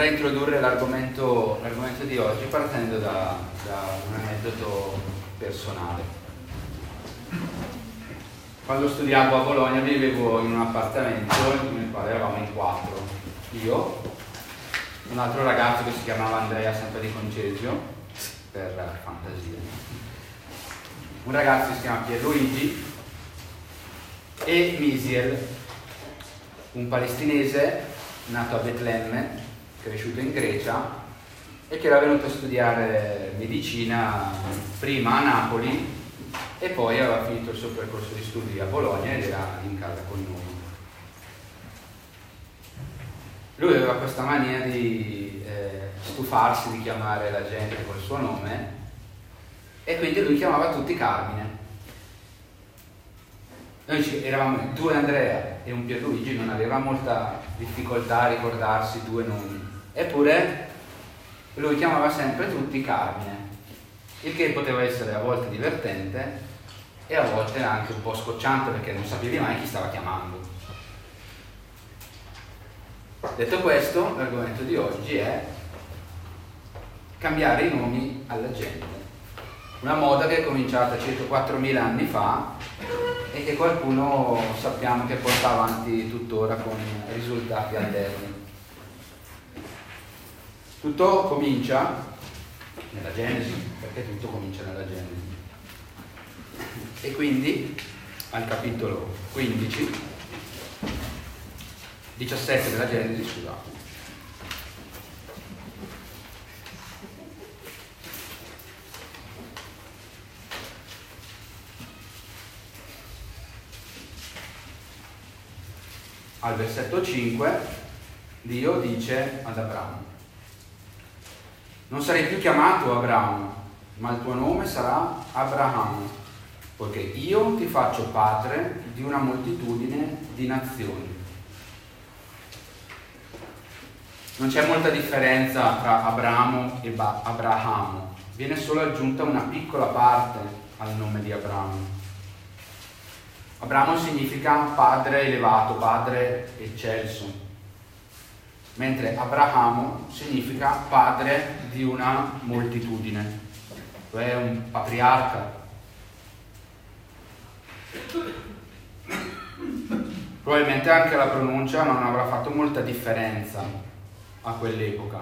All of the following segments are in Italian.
vorrei introdurre l'argomento, l'argomento, di oggi partendo da, da un aneddoto personale. Quando studiavo a Bologna vivevo in un appartamento nel quale eravamo in quattro. Io, un altro ragazzo che si chiamava Andrea, sempre di Concesio, per fantasia, un ragazzo che si chiama Pierluigi e Misiel, un palestinese nato a Betlemme cresciuto in Grecia e che era venuto a studiare medicina prima a Napoli e poi aveva finito il suo percorso di studi a Bologna ed era in casa con noi. Lui aveva questa mania di eh, stufarsi di chiamare la gente col suo nome e quindi lui chiamava tutti Carmine. Noi eravamo due Andrea e un Pierluigi, non aveva molta difficoltà a ricordarsi due nomi. Eppure lui chiamava sempre tutti Carmine, il che poteva essere a volte divertente e a volte anche un po' scocciante perché non sapevi mai chi stava chiamando. Detto questo, l'argomento di oggi è cambiare i nomi alla gente. Una moda che è cominciata circa 4.000 anni fa e che qualcuno sappiamo che porta avanti tuttora con risultati alterni. Tutto comincia nella Genesi, perché tutto comincia nella Genesi. E quindi al capitolo 15, 17 della Genesi, scusate. Al versetto 5 Dio dice ad Abramo, non sarai più chiamato Abramo, ma il tuo nome sarà Abramo, poiché io ti faccio padre di una moltitudine di nazioni. Non c'è molta differenza tra Abramo e ba- Abramo, viene solo aggiunta una piccola parte al nome di Abramo. Abramo significa padre elevato, padre eccelso, mentre Abramo significa padre di una moltitudine, cioè un patriarca. Probabilmente anche la pronuncia non avrà fatto molta differenza a quell'epoca,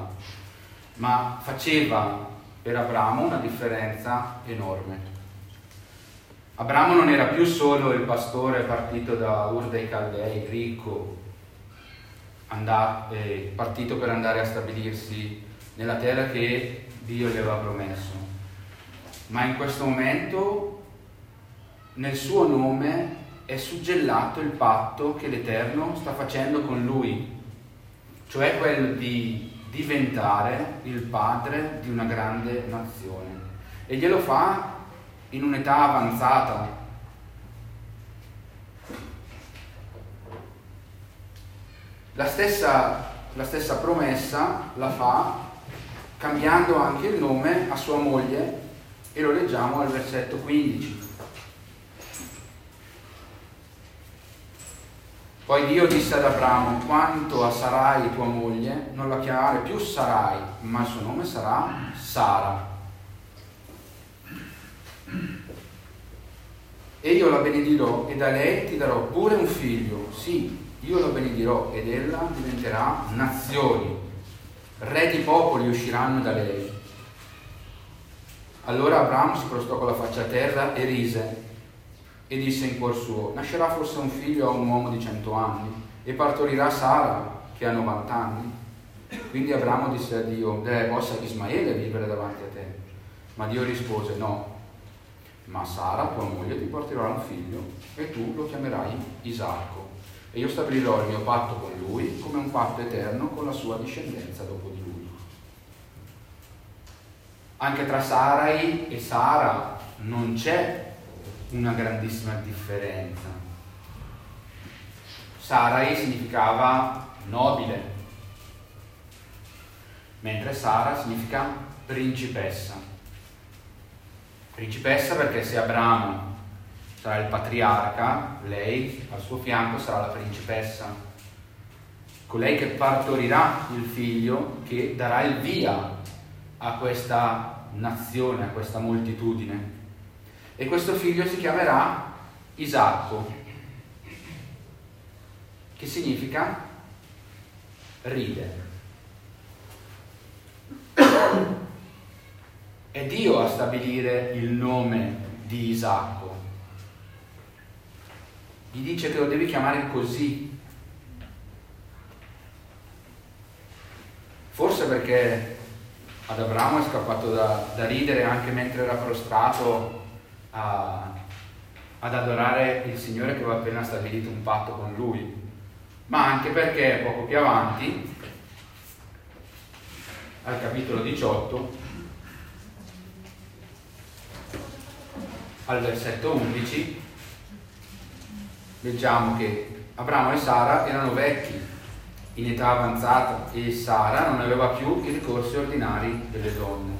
ma faceva per Abramo una differenza enorme. Abramo non era più solo il pastore partito da Ur dei Caldei, ricco, andato, eh, partito per andare a stabilirsi nella terra che Dio gli aveva promesso. Ma in questo momento nel suo nome è suggellato il patto che l'Eterno sta facendo con lui, cioè quello di diventare il padre di una grande nazione. E glielo fa in un'età avanzata, La stessa, la stessa promessa la fa cambiando anche il nome a sua moglie e lo leggiamo al versetto 15. Poi Dio disse ad Abramo, quanto a Sarai tua moglie, non la chiamare più Sarai, ma il suo nome sarà Sara. E io la benedirò e da lei ti darò pure un figlio, sì, io lo benedirò ed ella diventerà nazioni, re di popoli usciranno da lei. Allora Abramo si prostò con la faccia a terra e rise e disse in cuor suo, nascerà forse un figlio a un uomo di cento anni e partorirà Sara che ha 90 anni. Quindi Abramo disse a Dio, deh, possa Ismaele vivere davanti a te. Ma Dio rispose, no, ma Sara, tua moglie, ti porterà un figlio e tu lo chiamerai Isacco e io stabilirò il mio patto con lui come un patto eterno con la sua discendenza dopo di lui. Anche tra Sarai e Sara non c'è una grandissima differenza. Sarai significava nobile, mentre Sara significa principessa. Principessa perché se Abramo sarà il patriarca, lei al suo fianco sarà la principessa. colei che partorirà il figlio che darà il via a questa nazione, a questa moltitudine. E questo figlio si chiamerà Isacco, che significa ride. È Dio a stabilire il nome di Isacco. Gli dice che lo devi chiamare così. Forse perché ad Abramo è scappato da, da ridere anche mentre era prostrato a, ad adorare il Signore che aveva appena stabilito un patto con lui, ma anche perché poco più avanti, al capitolo 18, al versetto 11, leggiamo che Abramo e Sara erano vecchi, in età avanzata, e Sara non aveva più i ricorsi ordinari delle donne.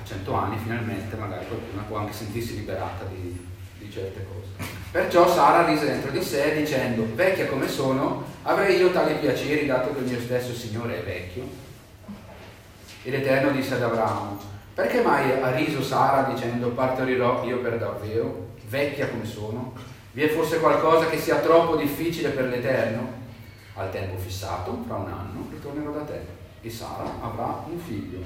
A cento anni finalmente magari qualcuno può anche sentirsi liberata di, di certe cose. Perciò Sara rise dentro di sé dicendo, vecchia come sono, avrei io tali piaceri dato che il mio stesso Signore è vecchio? E l'Eterno disse ad Abramo, perché mai ha riso Sara dicendo partorirò io per davvero, vecchia come sono? Vi è forse qualcosa che sia troppo difficile per l'Eterno? Al tempo fissato, fra un anno, ritornerò da te e Sara avrà un figlio.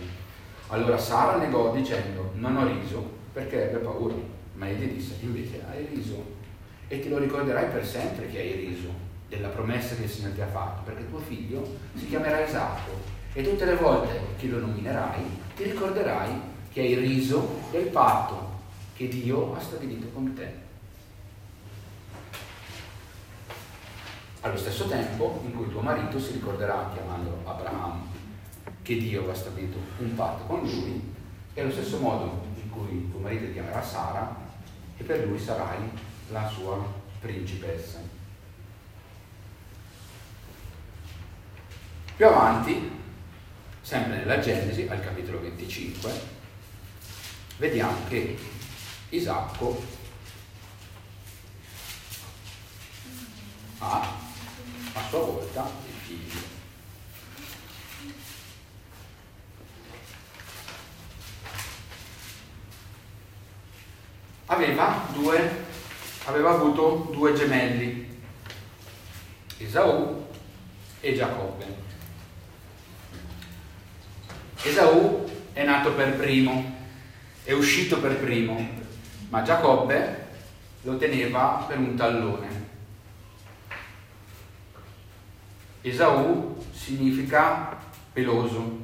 Allora Sara negò dicendo, non ho riso perché ebbe paura. Ma egli disse, invece hai riso e ti lo ricorderai per sempre che hai riso della promessa che il Signore ti ha fatto, perché tuo figlio si chiamerà Isacco e tutte le volte che lo nominerai ti ricorderai che hai riso del patto che Dio ha stabilito con te. Allo stesso tempo in cui tuo marito si ricorderà, chiamandolo Abramo, che Dio aveva stabilito un patto con lui, e allo stesso modo in cui tuo marito chiamerà Sara, e per lui sarai la sua principessa. Più avanti sempre nella Genesi, al capitolo 25, vediamo che Isacco ha a sua volta il figlio. Aveva, due, aveva avuto due gemelli, Esaù e Giacobbe. Esaù è nato per primo, è uscito per primo, ma Giacobbe lo teneva per un tallone. Esaù significa peloso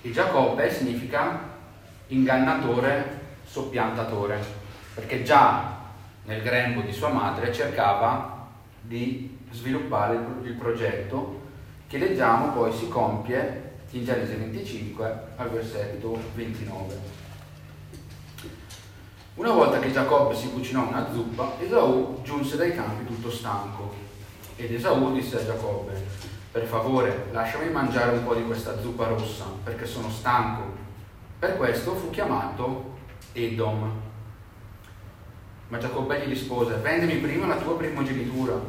e Giacobbe significa ingannatore, soppiantatore, perché già nel grembo di sua madre cercava di sviluppare il progetto che leggiamo poi si compie in Genesi 25 al versetto 29. Una volta che Giacobbe si cucinò una zuppa, Esaù giunse dai campi tutto stanco. Ed Esaù disse a Giacobbe, per favore lasciami mangiare un po' di questa zuppa rossa, perché sono stanco. Per questo fu chiamato Edom. Ma Giacobbe gli rispose, vendimi prima la tua primogenitura.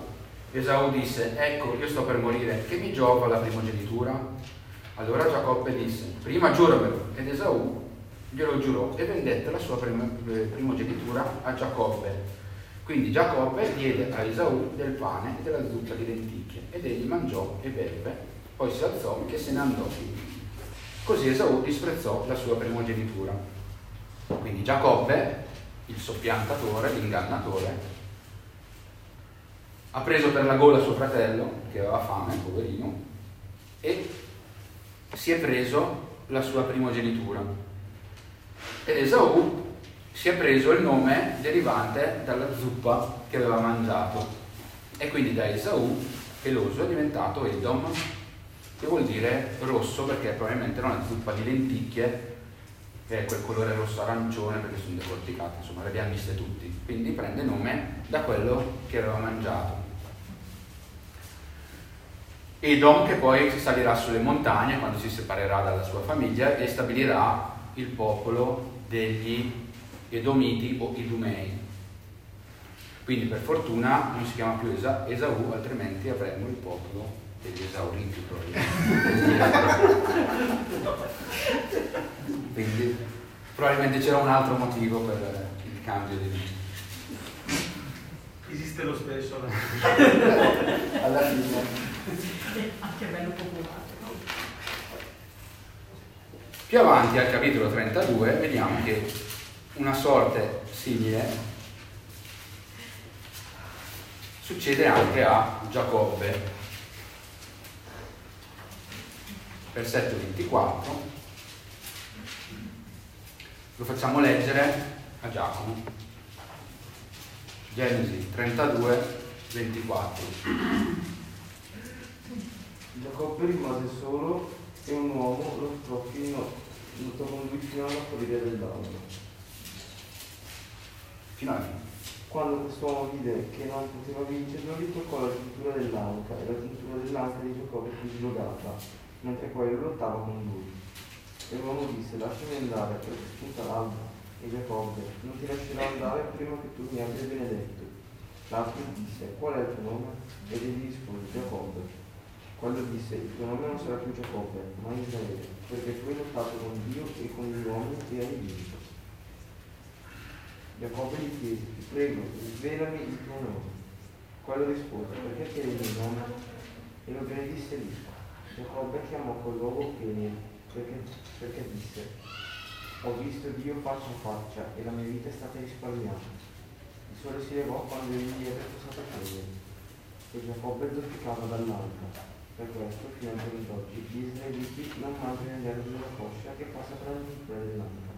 Esaù disse, ecco, io sto per morire, che mi giova la primogenitura? Allora Giacobbe disse, prima giuramelo, ed Esaù glielo giurò e vendette la sua eh, primogenitura a Giacobbe. Quindi Giacobbe diede a Esaù del pane e della zuppa di lenticchie, ed egli mangiò e beve, poi si alzò e se ne andò. Così Esaù disprezzò la sua primogenitura. Quindi Giacobbe, il soppiantatore, l'ingannatore, ha preso per la gola suo fratello, che aveva fame, poverino, e si è preso la sua primogenitura. Ed Esaù si è preso il nome derivante dalla zuppa che aveva mangiato. E quindi da Esaù, peloso, è diventato Edom, che vuol dire rosso perché probabilmente era una zuppa di lenticchie, che è quel colore rosso arancione perché sono decorticate, insomma le abbiamo viste tutti. Quindi prende nome da quello che aveva mangiato. Edom che poi salirà sulle montagne quando si separerà dalla sua famiglia e stabilirà il popolo degli Edomiti o Idumei. Quindi per fortuna non si chiama più Esa- Esaù, altrimenti avremmo il popolo degli esauriti probabilmente. Quindi probabilmente c'era un altro motivo per il cambio di nome. Esiste lo stesso. Alla fine. Anche bello Più avanti al capitolo 32 vediamo che una sorte simile succede anche a Giacobbe. Versetto 24. Lo facciamo leggere a Giacomo. Genesi 32, 24. Giacobbe rimase solo e un uomo lo trovò fino lo con lui fino alla follia dell'albero. Fino alla fine. Quando quest'uomo vide che non poteva vincerlo, gli toccò la cintura dell'anca e la cintura dell'anca di Giacobbe fu slogata, mentre quello lottava con lui. E l'uomo disse, lasciami andare perché spunta l'alba. E Giacobbe, non ti lascerò andare prima che tu mi abbia benedetto. L'altro disse, qual è il tuo nome? Ed egli rispose, Giacobbe. Quello disse, il tuo nome non sarà più Giacobbe, ma Israele, perché tu hai lottato con Dio e con gli uomini e hai vinto. Giacobbe gli chiese, ti prego, svelami il tuo nome. Quello rispose, perché chiedi il mio nome? E lo benedisse lì. Giacobbe chiamò quel luogo Peniel, perché, perché disse, ho visto Dio faccia a faccia e la mia vita è stata risparmiata. Il sole si levò quando egli ebbe passato Peniel. E Giacobbe zoppicava dall'alto. Per questo, fino al giorno d'oggi, gli israeliti non mangiano gli alberi della coscia che passa tra la cintura dell'anca,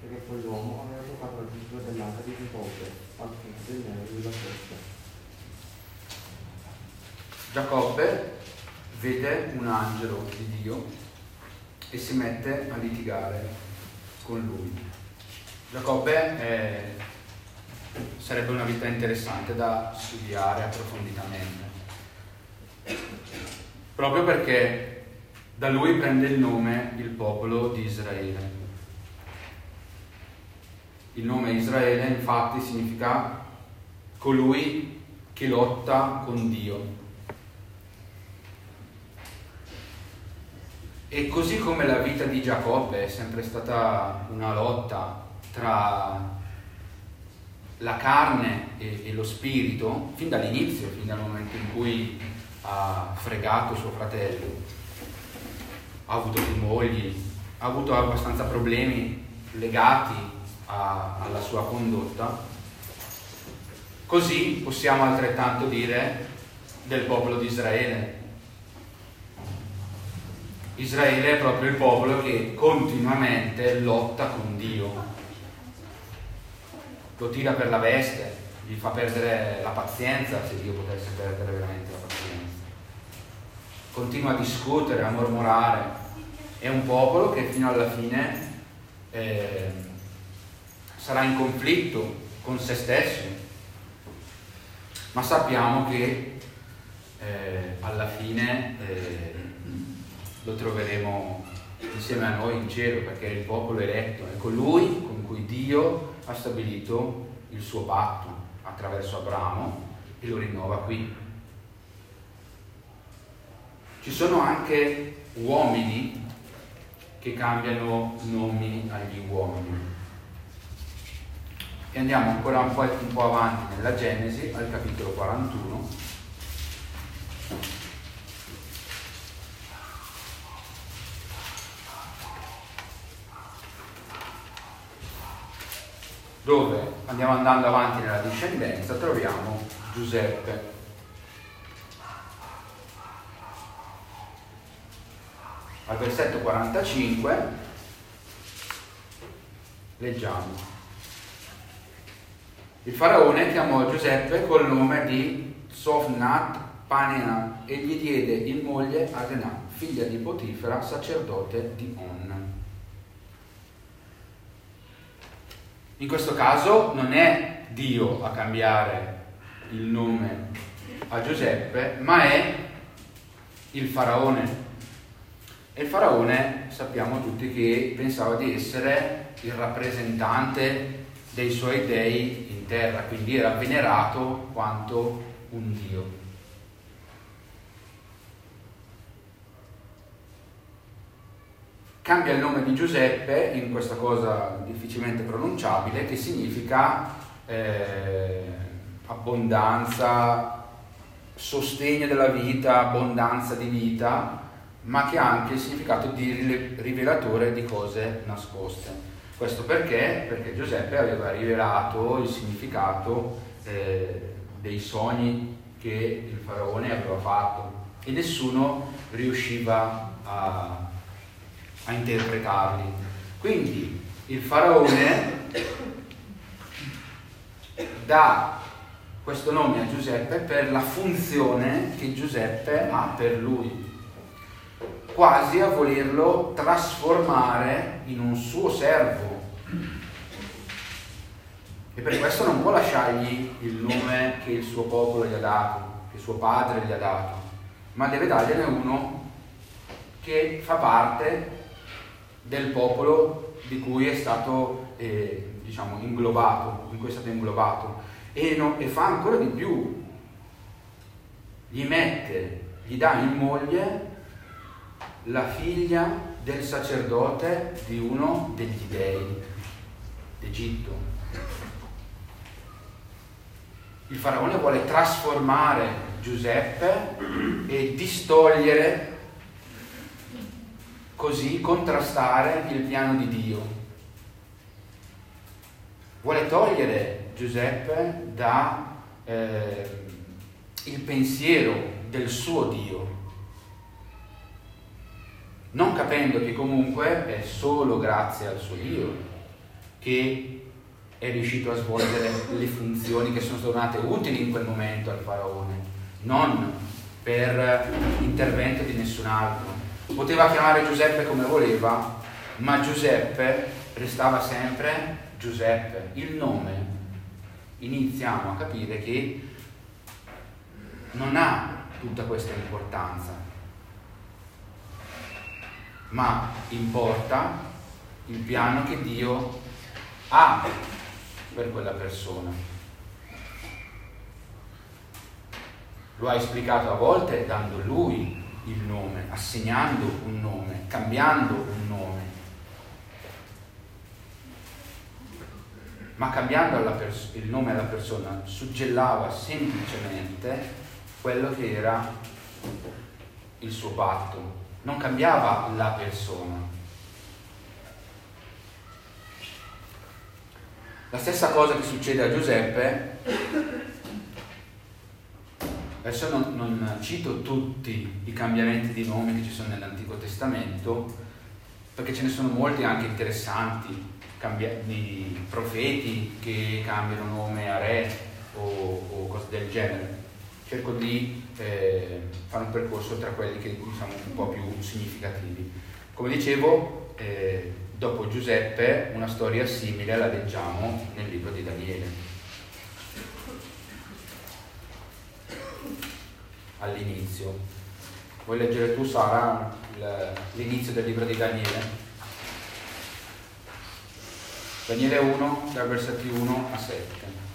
perché quell'uomo aveva toccato la cintura dell'anca di Giacobbe al punto del nervo della coscia. Giacobbe vede un angelo di Dio e si mette a litigare con lui. Giacobbe è- sarebbe una vita interessante da studiare approfonditamente, proprio perché da lui prende il nome il popolo di Israele. Il nome Israele infatti significa colui che lotta con Dio. E così come la vita di Giacobbe è sempre stata una lotta tra la carne e, e lo spirito, fin dall'inizio, fin dal momento in cui ha fregato suo fratello, ha avuto più mogli, ha avuto abbastanza problemi legati a- alla sua condotta, così possiamo altrettanto dire del popolo di Israele. Israele è proprio il popolo che continuamente lotta con Dio, lo tira per la veste, gli fa perdere la pazienza se Dio potesse perdere veramente. Continua a discutere, a mormorare. È un popolo che fino alla fine eh, sarà in conflitto con se stesso, ma sappiamo che eh, alla fine eh, lo troveremo insieme a noi in cielo perché è il popolo eletto, è colui con cui Dio ha stabilito il suo patto attraverso Abramo e lo rinnova qui. Ci sono anche uomini che cambiano nomi agli uomini. E andiamo ancora un po', un po' avanti nella Genesi, al capitolo 41. dove andiamo andando avanti nella discendenza troviamo Giuseppe. Al versetto 45 leggiamo. Il faraone chiamò Giuseppe col nome di Sofnat Panea e gli diede in moglie Adenà, figlia di Potifera, sacerdote di On. In questo caso non è Dio a cambiare il nome a Giuseppe, ma è il faraone. E il faraone sappiamo tutti che pensava di essere il rappresentante dei suoi dei in terra, quindi era venerato quanto un dio. Cambia il nome di Giuseppe in questa cosa difficilmente pronunciabile che significa eh, abbondanza, sostegno della vita, abbondanza di vita, ma che ha anche il significato di rivelatore di cose nascoste. Questo perché? Perché Giuseppe aveva rivelato il significato eh, dei sogni che il faraone aveva fatto e nessuno riusciva a, a interpretarli. Quindi il faraone dà questo nome a Giuseppe per la funzione che Giuseppe ha per lui, quasi a volerlo trasformare in un suo servo. E per questo non può lasciargli il nome che il suo popolo gli ha dato, che suo padre gli ha dato, ma deve dargliene uno che fa parte del popolo di cui è stato eh, diciamo, inglobato, in cui è stato inglobato e, no, e fa ancora di più, gli mette, gli dà in moglie la figlia del sacerdote di uno degli dei d'Egitto. Il faraone vuole trasformare Giuseppe e distogliere, così contrastare il piano di Dio. Vuole togliere Giuseppe dà eh, pensiero del suo Dio, non capendo che comunque è solo grazie al suo Dio che è riuscito a svolgere le funzioni che sono tornate utili in quel momento al faraone, non per intervento di nessun altro. Poteva chiamare Giuseppe come voleva, ma Giuseppe restava sempre Giuseppe. Il nome iniziamo a capire che non ha tutta questa importanza, ma importa il piano che Dio ha per quella persona. Lo ha esplicato a volte dando lui il nome, assegnando un nome, cambiando un nome. ma cambiando pers- il nome alla persona suggellava semplicemente quello che era il suo patto, non cambiava la persona. La stessa cosa che succede a Giuseppe, adesso non, non cito tutti i cambiamenti di nome che ci sono nell'Antico Testamento, perché ce ne sono molti anche interessanti, di profeti che cambiano nome a re o, o cose del genere. Cerco di eh, fare un percorso tra quelli che diciamo un po' più significativi. Come dicevo, eh, dopo Giuseppe una storia simile la leggiamo nel libro di Daniele. All'inizio. Vuoi leggere tu, Sara, l'inizio del libro di Daniele? Daniele 1, dai versetti 1 a 7.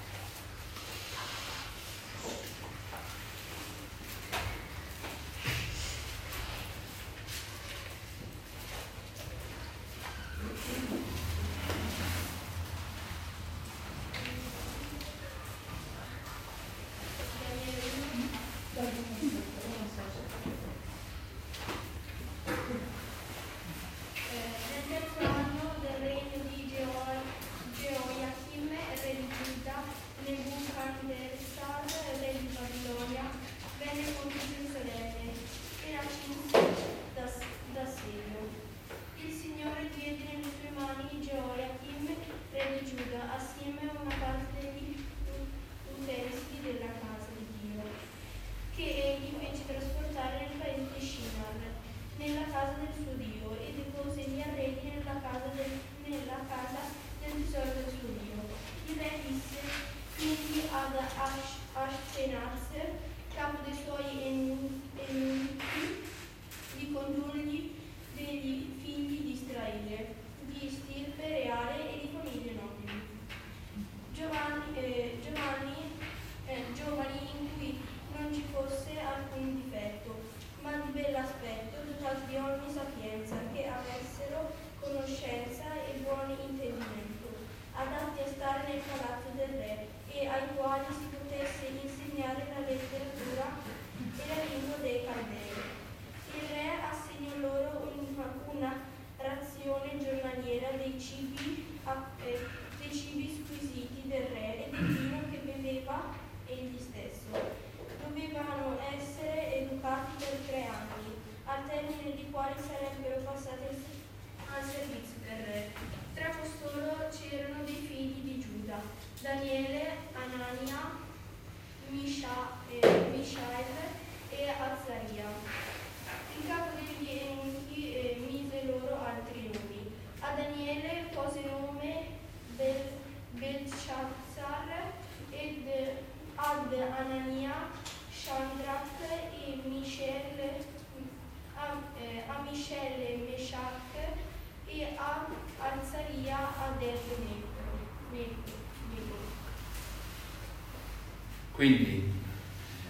Quindi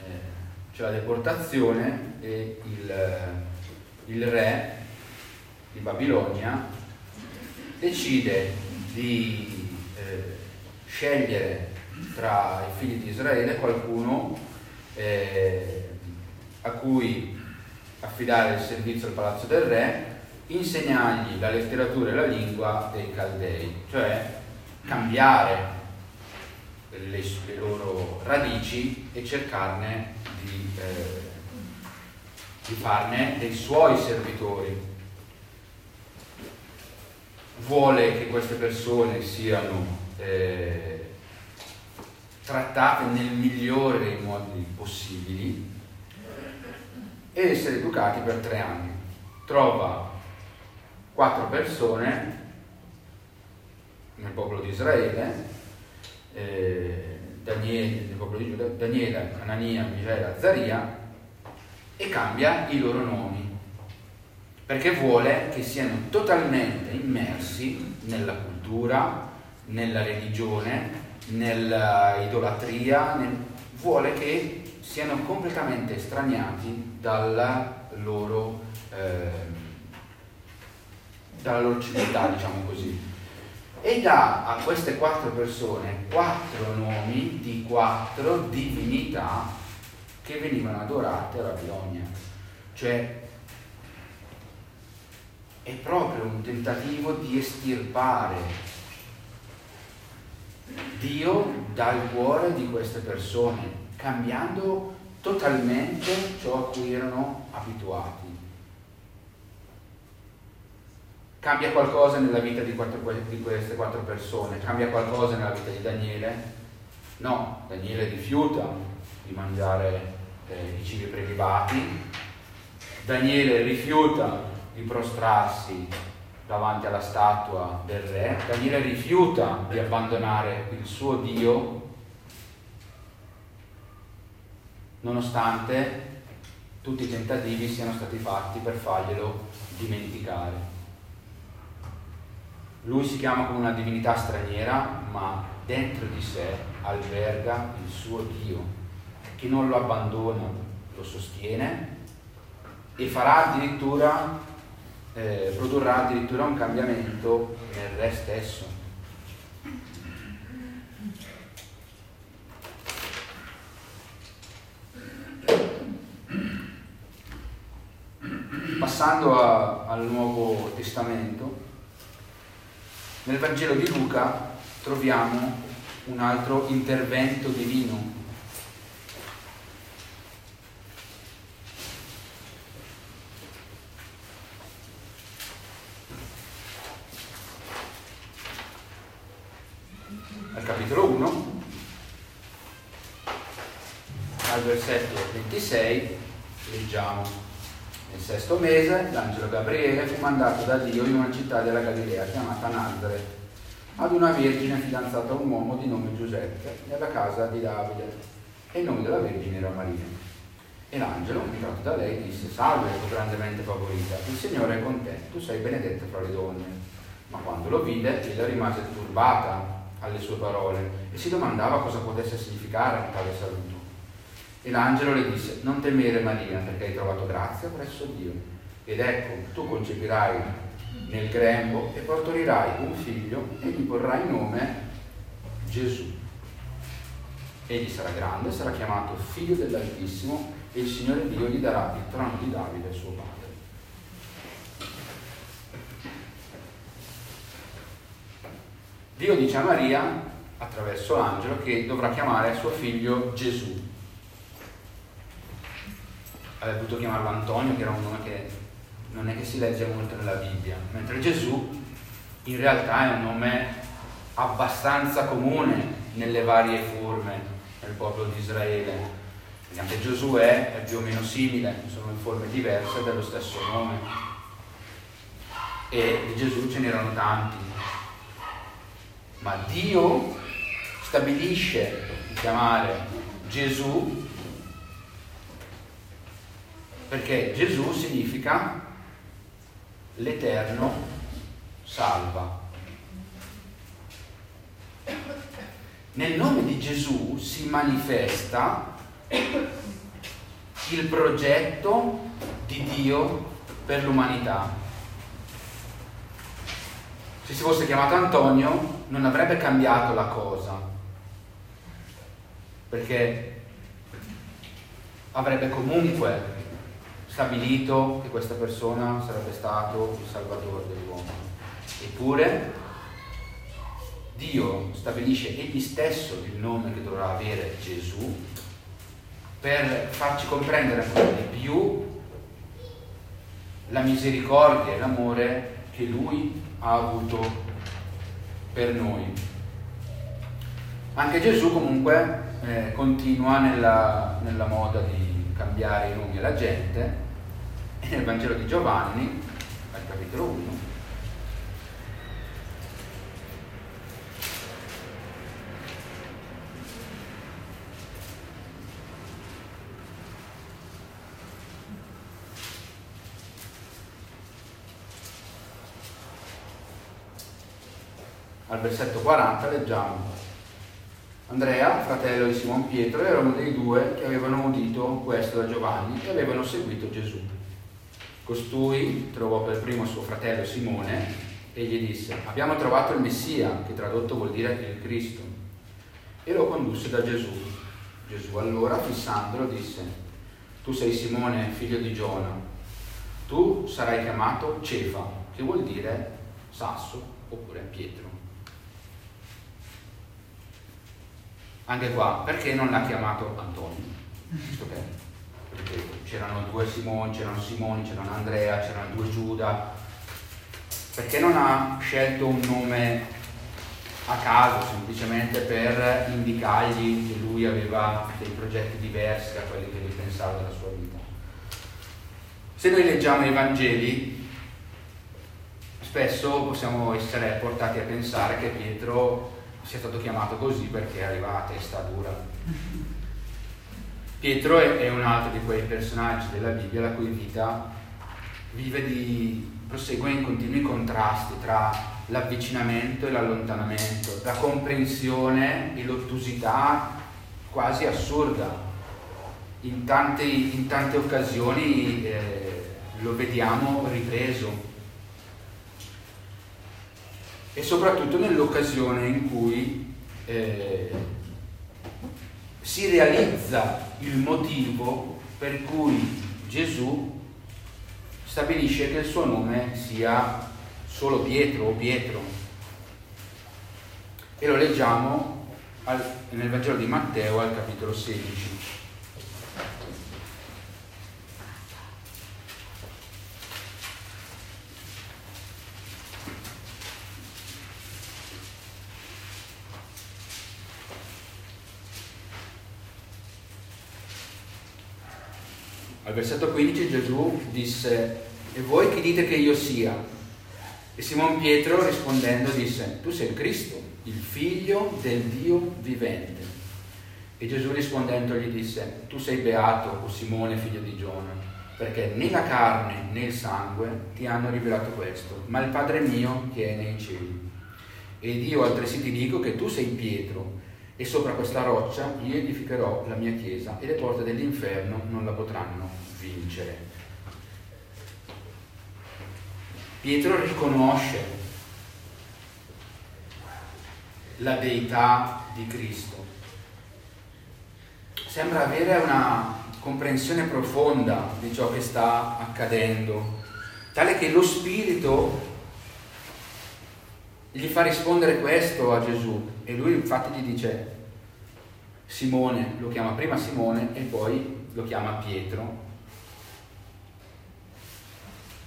eh, c'è la deportazione e il, il re di Babilonia decide di eh, scegliere tra i figli di Israele qualcuno eh, a cui affidare il servizio al palazzo del re, insegnargli la letteratura e la lingua dei Caldei, cioè cambiare le, le loro radici e cercarne di, eh, di farne dei suoi servitori. Vuole che queste persone siano eh, trattate nel migliore dei modi possibili e essere educati per tre anni. Trova quattro persone nel popolo di Israele eh, Daniele, Daniele, Anania, Michele, Azzaria e cambia i loro nomi perché vuole che siano totalmente immersi nella cultura, nella religione, nell'idolatria, nel... vuole che siano completamente estraniati dalla loro, eh, dalla loro civiltà, diciamo così e dà a queste quattro persone quattro nomi di quattro divinità che venivano adorate a Babilonia. Cioè è proprio un tentativo di estirpare Dio dal cuore di queste persone, cambiando totalmente ciò a cui erano abituati. Cambia qualcosa nella vita di, quattro, di queste quattro persone? Cambia qualcosa nella vita di Daniele? No, Daniele rifiuta di mangiare eh, i cibi prelibati, Daniele rifiuta di prostrarsi davanti alla statua del re, Daniele rifiuta di abbandonare il suo Dio, nonostante tutti i tentativi siano stati fatti per farglielo dimenticare. Lui si chiama come una divinità straniera, ma dentro di sé alberga il suo Dio, che non lo abbandona, lo sostiene e farà addirittura, eh, produrrà addirittura un cambiamento nel re stesso. Passando a, al Nuovo Testamento, nel Vangelo di Luca troviamo un altro intervento divino. Al capitolo 1, al versetto 26, leggiamo. Mese l'angelo Gabriele fu mandato da Dio in una città della Galilea chiamata Nazareth ad una vergine fidanzata a un uomo di nome Giuseppe nella casa di Davide e il nome della vergine era Maria. E l'angelo, entrato da lei, disse, salve, tu grandemente favorita, il Signore è con te, tu sei benedetta fra le donne. Ma quando lo vide, ella rimase turbata alle sue parole e si domandava cosa potesse significare tale saluto. E l'angelo le disse, non temere Maria, perché hai trovato grazia presso Dio. Ed ecco, tu concepirai nel grembo e partorirai un figlio e gli porrai nome Gesù. Egli sarà grande, sarà chiamato figlio dell'Altissimo e il Signore Dio gli darà il trono di Davide, suo padre. Dio dice a Maria, attraverso l'angelo, che dovrà chiamare suo figlio Gesù avrebbe potuto chiamarlo Antonio, che era un nome che non è che si legge molto nella Bibbia, mentre Gesù in realtà è un nome abbastanza comune nelle varie forme nel popolo di Israele. Quindi anche Giosuè è più o meno simile, sono in forme diverse dello stesso nome. E di Gesù ce n'erano tanti. Ma Dio stabilisce di chiamare Gesù perché Gesù significa l'Eterno salva. Nel nome di Gesù si manifesta il progetto di Dio per l'umanità. Se si fosse chiamato Antonio non avrebbe cambiato la cosa, perché avrebbe comunque stabilito che questa persona sarebbe stato il salvatore dell'uomo. Eppure Dio stabilisce egli stesso il nome che dovrà avere Gesù per farci comprendere ancora di più la misericordia e l'amore che Lui ha avuto per noi. Anche Gesù comunque eh, continua nella, nella moda di cambiare i nomi alla gente e nel Vangelo di Giovanni, al capitolo 1, al versetto 40 leggiamo Andrea, fratello di Simon Pietro, era uno dei due che avevano udito questo da Giovanni e avevano seguito Gesù. Costui trovò per primo suo fratello Simone e gli disse, abbiamo trovato il Messia, che tradotto vuol dire il Cristo, e lo condusse da Gesù. Gesù allora, fissandolo, disse, tu sei Simone, figlio di Giona, tu sarai chiamato Cefa, che vuol dire sasso oppure Pietro. Anche qua, perché non l'ha chiamato Antonio? Che perché c'erano due Simoni, c'erano Simoni, c'erano Andrea, c'erano due Giuda. Perché non ha scelto un nome a caso, semplicemente per indicargli che lui aveva dei progetti diversi da quelli che lui pensava della sua vita? Se noi leggiamo i Vangeli, spesso possiamo essere portati a pensare che Pietro sia stato chiamato così perché arriva a testa dura. Pietro è, un altro di quei personaggi della Bibbia la cui vita vive di, prosegue in continui contrasti tra l'avvicinamento e l'allontanamento, la comprensione e l'ottusità quasi assurda. In tante, in tante occasioni eh, lo vediamo ripreso e soprattutto nell'occasione in cui eh, si realizza il motivo per cui Gesù stabilisce che il suo nome sia solo Pietro o Pietro. E lo leggiamo nel Vangelo di Matteo al capitolo 16. Versetto 15 Gesù disse, e voi chi dite che io sia? E Simon Pietro rispondendo disse, tu sei il Cristo, il figlio del Dio vivente. E Gesù rispondendo gli disse, tu sei beato, o Simone, figlio di Giona, perché né la carne né il sangue ti hanno rivelato questo, ma il Padre mio che è nei cieli. Ed io altresì ti dico che tu sei Pietro, e sopra questa roccia io edificherò la mia chiesa e le porte dell'inferno non la potranno vincere. Pietro riconosce la deità di Cristo. Sembra avere una comprensione profonda di ciò che sta accadendo, tale che lo Spirito gli fa rispondere questo a Gesù e lui infatti gli dice Simone, lo chiama prima Simone e poi lo chiama Pietro.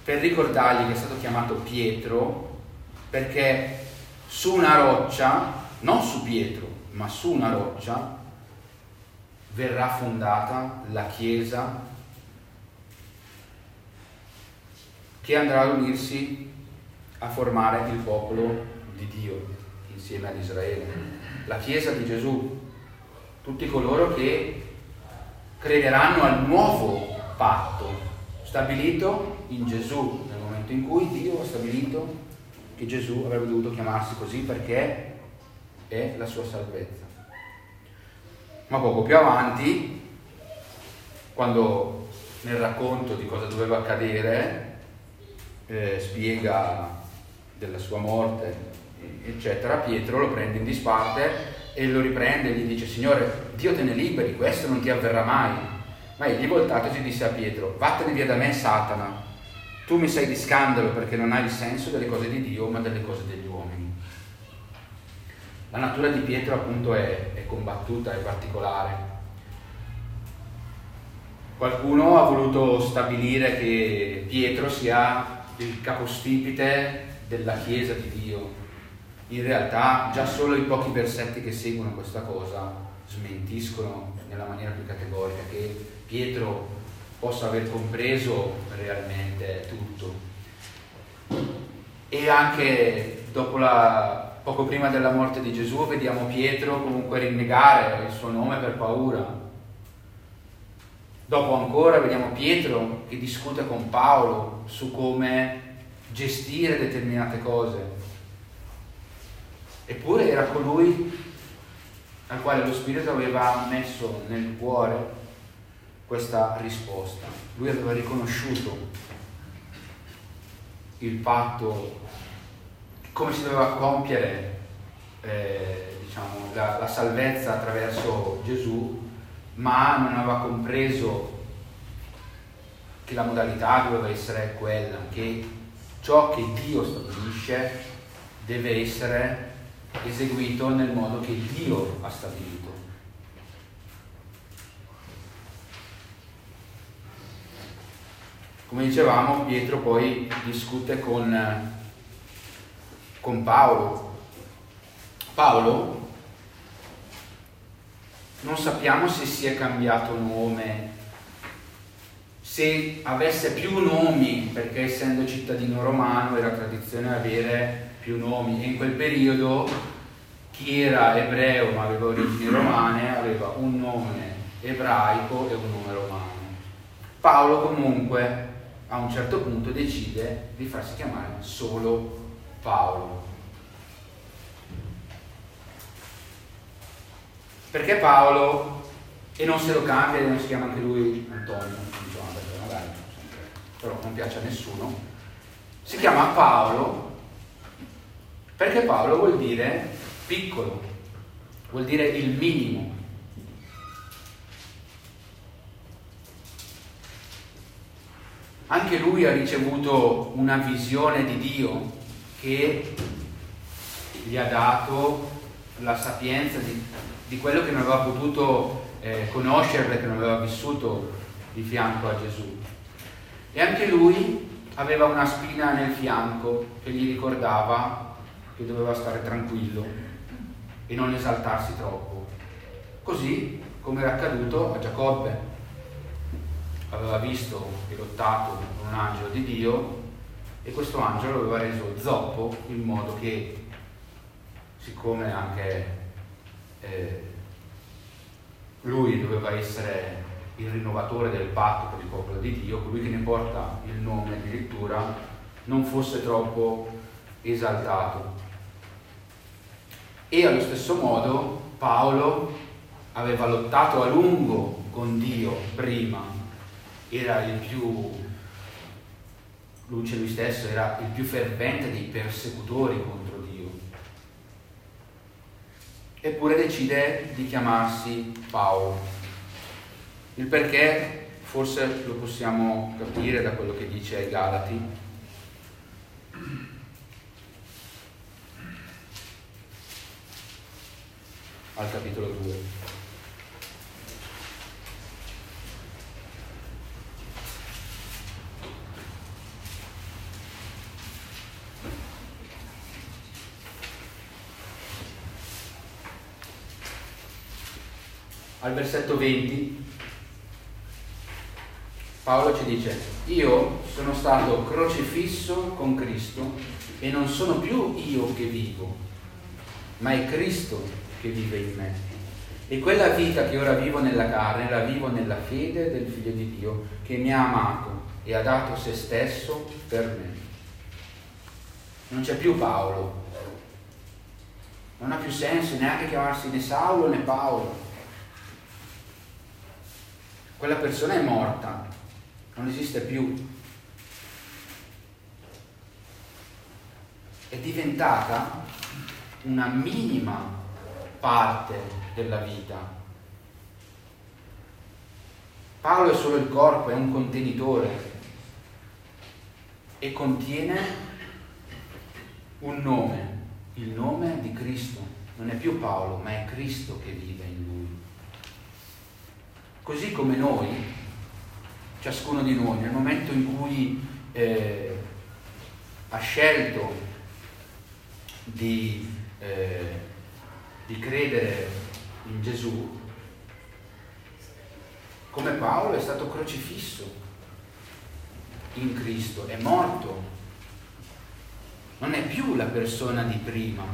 Per ricordargli che è stato chiamato Pietro perché su una roccia, non su Pietro, ma su una roccia, verrà fondata la Chiesa che andrà ad unirsi a formare il popolo di Dio insieme ad Israele, la Chiesa di Gesù, tutti coloro che crederanno al nuovo patto stabilito in Gesù nel momento in cui Dio ha stabilito che Gesù avrebbe dovuto chiamarsi così perché è la sua salvezza. Ma poco più avanti, quando nel racconto di cosa doveva accadere, eh, spiega della sua morte, eccetera, Pietro lo prende in disparte e lo riprende e gli dice, Signore, Dio te ne liberi, questo non ti avverrà mai. Ma egli voltatosi disse a Pietro, vattene via da me, Satana, tu mi sei di scandalo perché non hai il senso delle cose di Dio, ma delle cose degli uomini. La natura di Pietro appunto è, è combattuta, è particolare. Qualcuno ha voluto stabilire che Pietro sia il capostipite della Chiesa di Dio. In realtà già solo i pochi versetti che seguono questa cosa smentiscono nella maniera più categorica che Pietro possa aver compreso realmente tutto. E anche la, poco prima della morte di Gesù vediamo Pietro comunque rinnegare il suo nome per paura. Dopo ancora vediamo Pietro che discute con Paolo su come gestire determinate cose. Eppure era colui al quale lo Spirito aveva messo nel cuore questa risposta. Lui aveva riconosciuto il patto, come si doveva compiere eh, diciamo, la, la salvezza attraverso Gesù, ma non aveva compreso che la modalità doveva essere quella, che ciò che Dio stabilisce deve essere eseguito nel modo che Dio ha stabilito. Come dicevamo, Pietro poi discute con, con Paolo. Paolo non sappiamo se si è cambiato nome, se avesse più nomi, perché essendo cittadino romano era tradizione avere più nomi e in quel periodo chi era ebreo ma aveva origini romane aveva un nome ebraico e un nome romano. Paolo comunque a un certo punto decide di farsi chiamare solo Paolo. Perché Paolo, e non se lo cambia non si chiama anche lui Antonio, magari, però non piace a nessuno, si chiama Paolo perché Paolo vuol dire piccolo, vuol dire il minimo. Anche lui ha ricevuto una visione di Dio che gli ha dato la sapienza di, di quello che non aveva potuto eh, conoscere perché non aveva vissuto di fianco a Gesù. E anche lui aveva una spina nel fianco che gli ricordava che doveva stare tranquillo e non esaltarsi troppo. Così come era accaduto a Giacobbe. Aveva visto e lottato con un angelo di Dio e questo angelo aveva reso zoppo in modo che, siccome anche eh, lui doveva essere il rinnovatore del patto per il popolo di Dio, colui che ne porta il nome addirittura, non fosse troppo esaltato. E allo stesso modo Paolo aveva lottato a lungo con Dio prima, era il più, lui stesso, era il più fervente dei persecutori contro Dio. Eppure decide di chiamarsi Paolo. Il perché forse lo possiamo capire da quello che dice ai Galati. Al capitolo 2. al versetto 20, Paolo ci dice, io sono stato crocifisso con Cristo e non sono più io che vivo, ma è Cristo che vive in me. E quella vita che ora vivo nella carne, la vivo nella fede del Figlio di Dio che mi ha amato e ha dato se stesso per me. Non c'è più Paolo. Non ha più senso neanche chiamarsi né Saulo né Paolo. Quella persona è morta, non esiste più. È diventata una minima parte della vita. Paolo è solo il corpo, è un contenitore e contiene un nome, il nome di Cristo. Non è più Paolo, ma è Cristo che vive in lui. Così come noi, ciascuno di noi, nel momento in cui eh, ha scelto di, eh, di credere in Gesù, come Paolo è stato crocifisso in Cristo, è morto, non è più la persona di prima.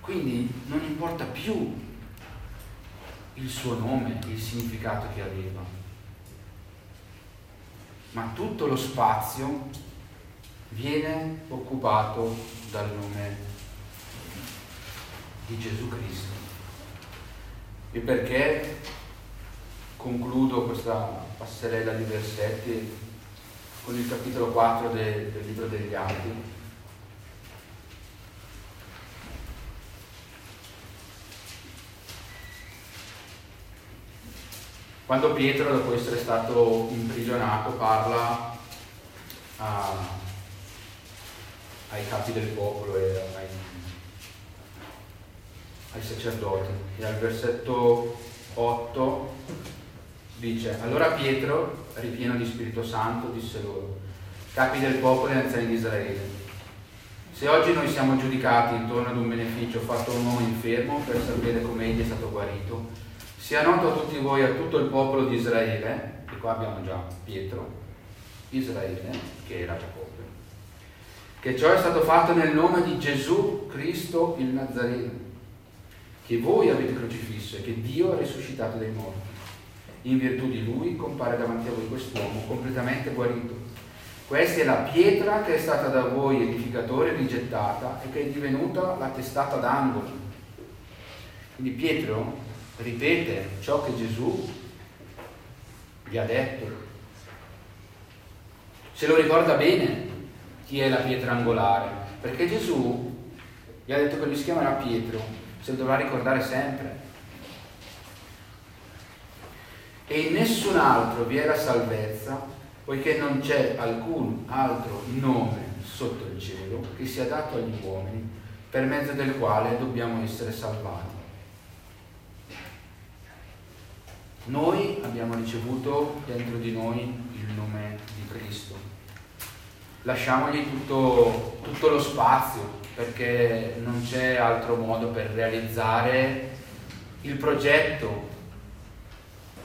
Quindi non importa più il suo nome, il significato che aveva, ma tutto lo spazio viene occupato dal nome di Gesù Cristo. E perché concludo questa passerella di versetti con il capitolo 4 del, del libro degli Atti. Quando Pietro, dopo essere stato imprigionato, parla a, ai capi del popolo e ai, ai sacerdoti, e al versetto 8 dice, allora Pietro, ripieno di Spirito Santo, disse loro, capi del popolo e anziani di Israele, se oggi noi siamo giudicati intorno ad un beneficio fatto a un uomo infermo per sapere come egli è stato guarito, sia noto a tutti voi, a tutto il popolo di Israele, e qua abbiamo già Pietro, Israele, che era Giacobbe, che ciò è stato fatto nel nome di Gesù Cristo il Nazareno, che voi avete crocifisso e che Dio ha risuscitato dai morti in virtù di lui compare davanti a voi quest'uomo completamente guarito. Questa è la pietra che è stata da voi edificatore rigettata e che è divenuta la testata d'angolo. Quindi Pietro ripete ciò che Gesù gli ha detto. Se lo ricorda bene chi è la pietra angolare, perché Gesù gli ha detto che lui si chiamerà Pietro, se lo dovrà ricordare sempre e in nessun altro vi la salvezza, poiché non c'è alcun altro nome sotto il cielo che sia dato agli uomini per mezzo del quale dobbiamo essere salvati. Noi abbiamo ricevuto dentro di noi il nome di Cristo. Lasciamogli tutto, tutto lo spazio perché non c'è altro modo per realizzare il progetto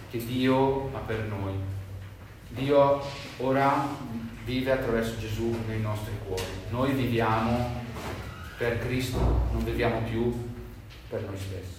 che Dio ha per noi. Dio ora vive attraverso Gesù nei nostri cuori. Noi viviamo per Cristo, non viviamo più per noi stessi.